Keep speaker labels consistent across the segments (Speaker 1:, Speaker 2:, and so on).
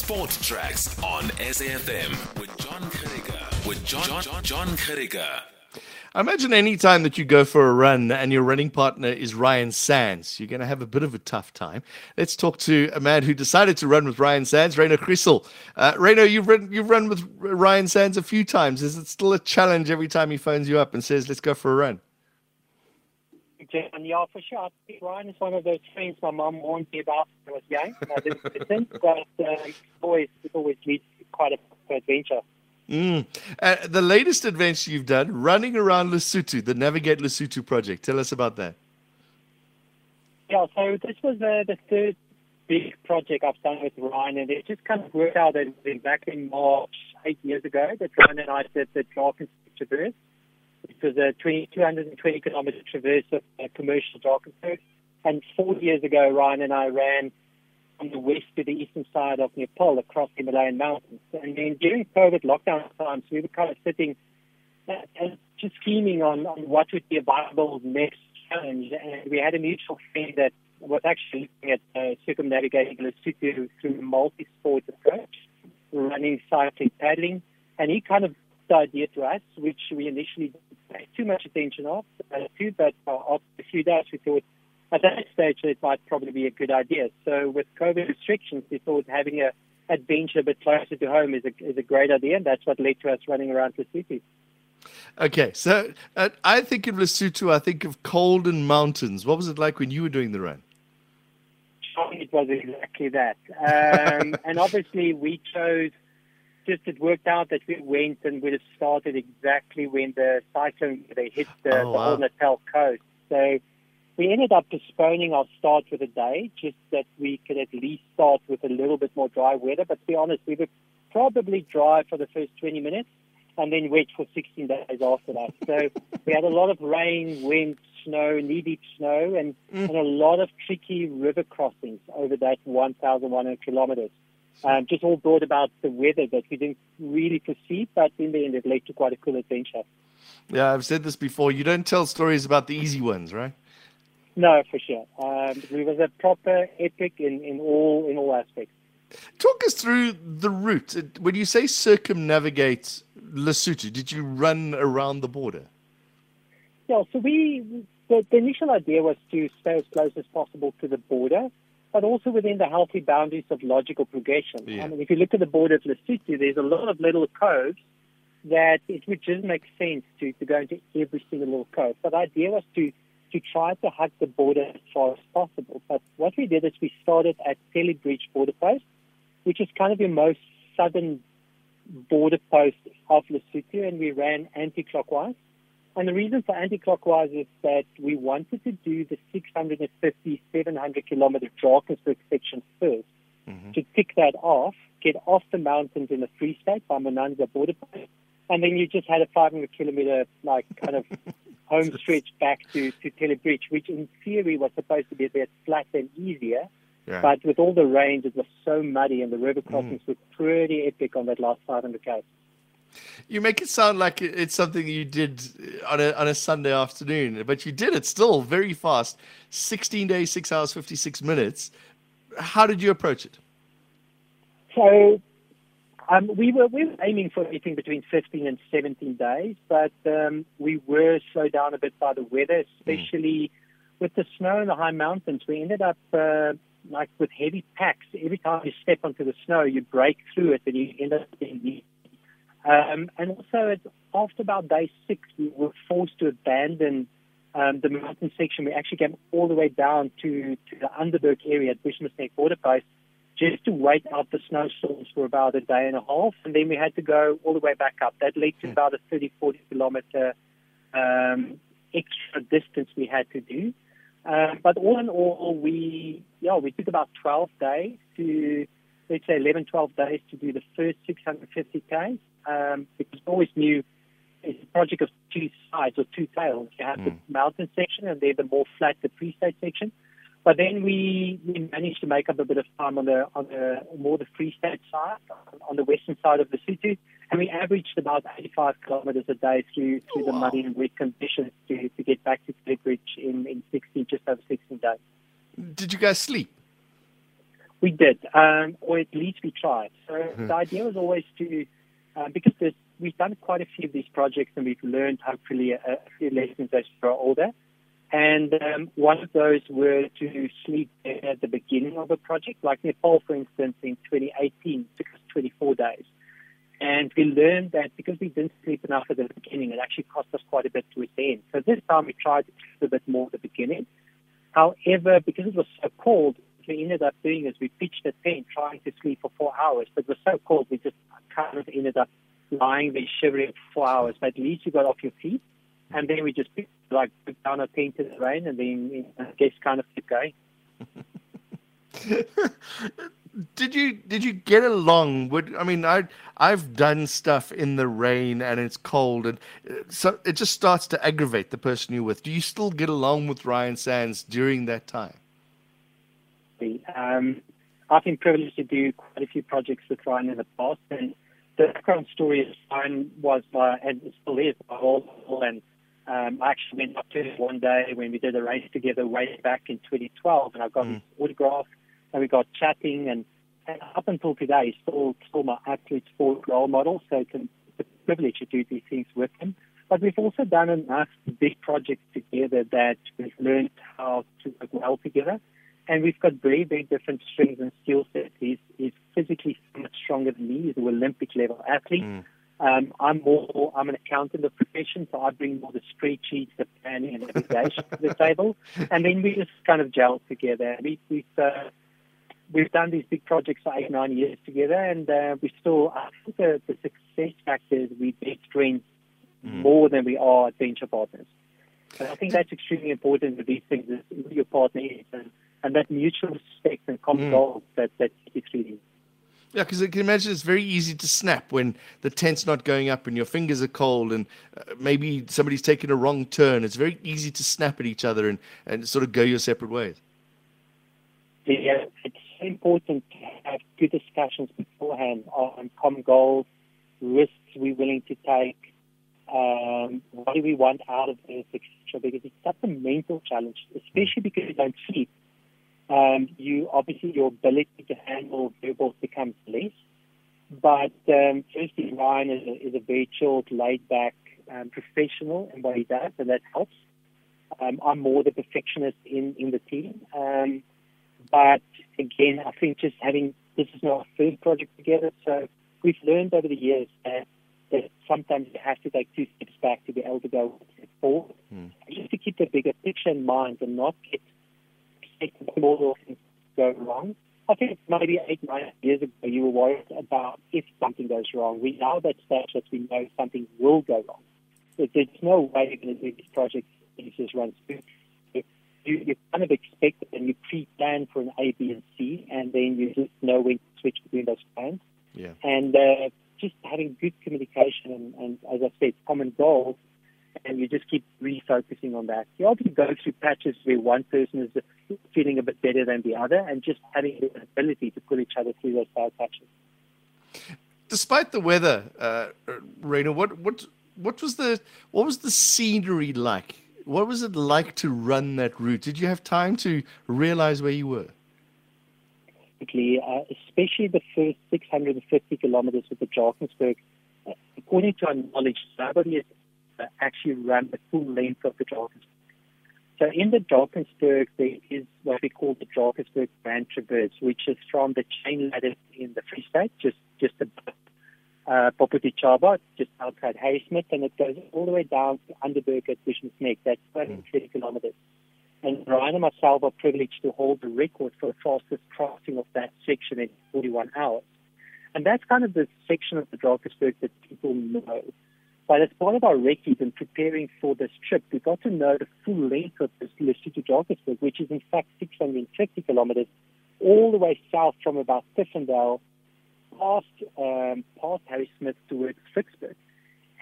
Speaker 1: Sport Tracks on SAFM with John Gericke. With John John John, John.
Speaker 2: I imagine any time that you go for a run and your running partner is Ryan Sandes, you're going to have a bit of a tough time. Let's talk to a man who decided to run with Ryan Sandes, Ryno Griesel. Uh, Ryno, you've run, you've run with Ryan Sandes a few times. Is it still a challenge every time he phones you up and says, let's go for a run?
Speaker 3: John, yeah, for sure. I think Ryan is one of those friends my mum warned me about when I was young. I didn't listen, but it always, it always leads to quite a adventure.
Speaker 2: Mm. Uh, the latest adventure you've done, running around Lesotho, the Navigate Lesotho project. Tell us about that.
Speaker 3: Yeah, so this was uh, the third big project I've done with Ryan, and it just kind of worked out that back in March, eight years ago, that Ryan and I did the Drakensberg Traverse, which was a 20, 220 kilometer traverse of a commercial Drakensberg. And four years ago, Ryan and I ran from the west to the eastern side of Nepal across the Himalayan mountains. And then during COVID lockdown times, we were kind of sitting and just scheming on, on what would be a viable next challenge. And we had a mutual friend that was actually looking at uh, circumnavigating Lesotho through a multi-sport approach, running, cycling, paddling. And he kind of idea to us, which we initially didn't pay too much attention of, uh, to, but uh, after a few days we thought, at that stage it might probably be a good idea. So with COVID restrictions, we thought having a adventure a bit closer to home is a, is a great idea, and that's what led to us running around the city.
Speaker 2: Okay, so uh, I think of Lesotho, I think of cold and mountains. What was it like when you were doing the run?
Speaker 3: It was exactly that. Um, and obviously, we chose, just it worked out that we went and we started exactly when the cyclone they hit the,
Speaker 2: Oh,
Speaker 3: the
Speaker 2: wow.
Speaker 3: whole Natal coast. So we ended up postponing our start with a day, just that we could at least start with a little bit more dry weather. But to be honest, we were probably dry for the first 20 minutes and then wet for 16 days after that. So we had a lot of rain, wind, snow, knee-deep snow, and, mm. and a lot of tricky river crossings over that 1,100 kilometers. Um, just all brought about the weather that we didn't really foresee, but in the end it led to quite a cool adventure.
Speaker 2: Yeah, I've said this before. You don't tell stories about the easy ones, right?
Speaker 3: No, for sure. Um, it was a proper epic in, in all in all aspects.
Speaker 2: Talk us through the route. When you say circumnavigate Lesotho, did you run around the border?
Speaker 3: Yeah, so we the, the initial idea was to stay as close as possible to the border, but also within the healthy boundaries of logical progression.
Speaker 2: Yeah.
Speaker 3: I mean, if you look at the border of Lesotho, there's a lot of little coves that it would just make sense to, to go into every single little cove. But the idea was to to try to hug the border as far as possible. But what we did is we started at Tele Bridge border post, which is kind of your most southern border post of Lesotho, and we ran anti-clockwise. And the reason for anti-clockwise is that we wanted to do the 650, 700 kilometer Drakensberg section 1st mm-hmm. to tick that off, get off the mountains in the Free State by Monontsha border post, and then you just had a 500 kilometer like kind of home stretch back to to Tele Bridge, which in theory was supposed to be a bit flat and easier.
Speaker 2: Yeah.
Speaker 3: But with all the rains, it was so muddy, and the river crossings mm. were pretty epic on that last 500 k's.
Speaker 2: You make it sound like it's something you did on a on a Sunday afternoon, but you did it still very fast. 16 days, 6 hours, 56 minutes. How did you approach it?
Speaker 3: So um, we were we were aiming for anything between 15 and 17 days, but um, we were slowed down a bit by the weather, especially with the snow in the high mountains. We ended up uh, like with heavy packs. Every time you step onto the snow, you break through it, and you end up getting um, and also, after about day six, we were forced to abandon um, the mountain section. We actually came all the way down to, to the Underberg area at Bushman's Nek border post just to wait out the snowstorms for about a day and a half. And then we had to go all the way back up. That led to about a 30, 40 kilometer um, extra distance we had to do. Um, but all in all, we yeah we took about 12 days to let's say 11, 12 days to do the first 650 k's um, because we always knew it's a project of two sides or two tails. You have the mountain section and then the more flat, the Free State section. But then we, we managed to make up a bit of time on the on the more the Free State side, on the western side of the city, and we averaged about 85 kilometers a day through through the muddy and wet conditions to, to get back to Bridge in, in 16, just over 16 days.
Speaker 2: Did you guys sleep?
Speaker 3: We did, um, or at least we tried. So mm-hmm. the idea was always to, uh, because we've done quite a few of these projects and we've learned hopefully a, a few lessons as we grow older. And um, one of those were to sleep at the beginning of a project, like Nepal, for instance, in 2018, took us 24 days. And we learned that because we didn't sleep enough at the beginning, it actually cost us quite a bit towards the end. So this time we tried to sleep a bit more at the beginning. However, because it was so cold, we ended up doing is we pitched a tent trying to sleep for four hours, but it was so cold we just kind of ended up lying there shivering for hours. But at least you got off your feet, and then we just like put down a tent in the rain, and then I guess kind of keep going.
Speaker 2: did you did you get along with i mean i i've done stuff in the rain and it's cold and uh, so it just starts to aggravate the person you're with do you still get along with ryan sandes during that time
Speaker 3: um, I've been privileged to do quite a few projects with Ryan in the past, and the background story is Ryan was my, and still is, my whole and um, I actually went up to him one day when we did a race together way back in 2012, and I got mm. his autograph, and we got chatting, and, and up until today, he's still, still my absolute sport role model, so it's a, it's a privilege to do these things with him. But we've also done enough big projects together that we've learned how to work well together. And we've got very, very different strengths and skill sets. He's, he's physically much stronger than me. He's an Olympic level athlete. Mm. Um, I'm more, I'm an accountant of profession, so I bring more the spreadsheets, the planning and navigation to the table. And then we just kind of gel together. We, we've, uh, we've done these big projects for eight, nine years together, and uh, we still, I think the, the success factor is we best friends mm. more than we are adventure partners. And I think that's extremely important with these things, is who your partner is. And, and that mutual respect and common mm. goals that that is really.
Speaker 2: Yeah, because I can imagine it's very easy to snap when the tent's not going up and your fingers are cold and uh, maybe somebody's taken a wrong turn. It's very easy to snap at each other and, and sort of go your separate ways.
Speaker 3: Yeah, it's important to have good discussions beforehand on common goals, risks we're willing to take, um, what do we want out of this, etc. Because it's such a mental challenge, especially because you don't sleep um, you obviously your ability to handle verbals becomes less. But um, firstly, Ryan is a, is a very chilled, laid back um, professional in what he does, and that helps. Um, I'm more the perfectionist in, in the team. Um, but again, I think just having this is now our third project together, so we've learned over the years that, that sometimes you have to take two steps back to be able to go forward, mm. just to keep the bigger picture in mind and not get small things go wrong. I think maybe eight, nine years ago you were worried about if something goes wrong. We now that stage that we know something will go wrong. There's no way you're going to do this project and just run smooth. You, you kind of expect it and you pre-plan for an A, B, and C, and then you just know when to switch between those plans.
Speaker 2: Yeah.
Speaker 3: And uh, just having good communication and, and, as I said, common goals and you just keep refocusing on that. You often go through patches where one person is feeling a bit better than the other, and just having the ability to pull each other through those bad patches.
Speaker 2: Despite the weather, uh, Ryno, what what what was the what was the scenery like? What was it like to run that route? Did you have time to realize where you were?
Speaker 3: Uh, especially the first 650 kilometers of the Drakensberg. According to our knowledge, nobody has actually run the full length of the Drakensberg. So in the Drakensberg, there is what we call the Drakensberg Grand Traverse, which is from the chain ladder in the Free State, just just above uh, Chaba, just outside Harrismith, and it goes all the way down to Underberg at Bushman's Nek. That's 230 mm. kilometers. And Ryan and myself are privileged to hold the record for the fastest crossing of that section in 41 hours. And that's kind of the section of the Drakensberg that people know. But as part of our recce and preparing for this trip, we got to know the full length of this Lesotho Drakensberg, which is in fact 650 kilometers, all the way south from about Tiffindell past um, past Harrismith towards Ficksburg.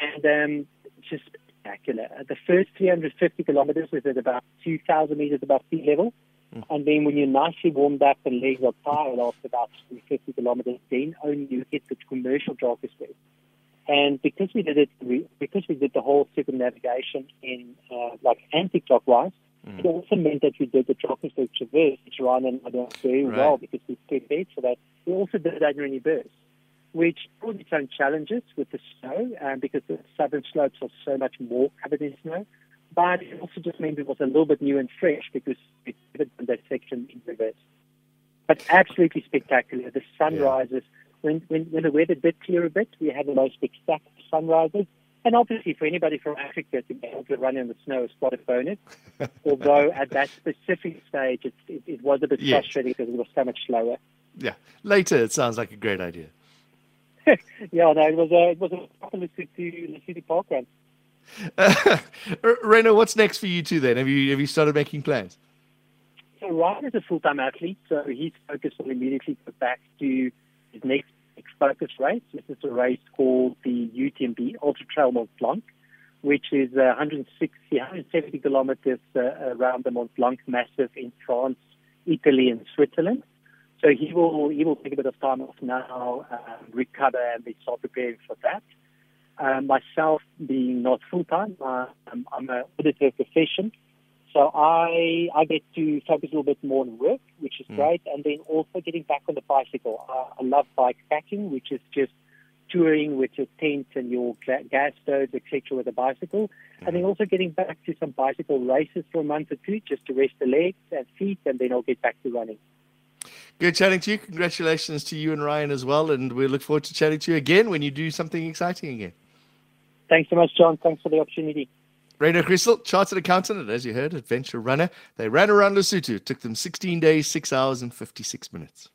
Speaker 3: And um, just spectacular. The first 350 kilometers is at about 2,000 meters above sea level. Mm. And then when you're nicely warmed up and legs are tired after about 50 kilometers, then only you hit the commercial Drakensberg. And because we did it, we, because we did the whole circumnavigation in uh, like anti-clockwise, Mm. It also meant that we did the tropospheric traverse, which Ryan and I did very right. well because we prepared for that. We also did Adrian burst, which brought its own challenges with the snow um, because the southern slopes are so much more covered in snow. But it also just meant it was a little bit new and fresh because we did that section in reverse. But absolutely spectacular. The sunrises, yeah. When, when, when the weather did clear a bit, we had the most spectacular sunrises. And obviously, for anybody from Africa to be able to run in the snow is quite a bonus. Although at that specific stage, it, it, it was a bit yes. frustrating because it was so much slower.
Speaker 2: Yeah. Later, it sounds like a great idea.
Speaker 3: yeah, no, it was a it was a popular city, city park run.
Speaker 2: Uh, Ryno, what's next for you two then? Have you have you started making plans?
Speaker 3: So Ryan is a full time athlete, so he's focused on immediately go back to his next next focus race. This is a race called the UTMB Ultra Trail Mont Blanc, which is uh, 160, 170 kilometers uh, around the Mont Blanc Massif in France, Italy, and Switzerland. So he will he will take a bit of time off now, um, recover, and then start preparing for that. Um, myself, being not full time, uh, I'm, I'm an auditor profession, so I I get to focus a little bit more on work, which is mm. great, and then also getting back on the bicycle. I, I love bike packing, which is just touring with your tent and your gas stoves, etc., with a bicycle, mm. and then also getting back to some bicycle races for a month or two, just to rest the legs and feet, and then I'll get back to running.
Speaker 2: Good chatting to you. Congratulations to you and Ryan as well, and we look forward to chatting to you again when you do something exciting again.
Speaker 3: Thanks so much, John. Thanks for the opportunity.
Speaker 2: Ryno Griesel, chartered accountant, and as you heard, adventure runner. They ran around Lesotho. It took them 16 days, 6 hours, and 56 minutes.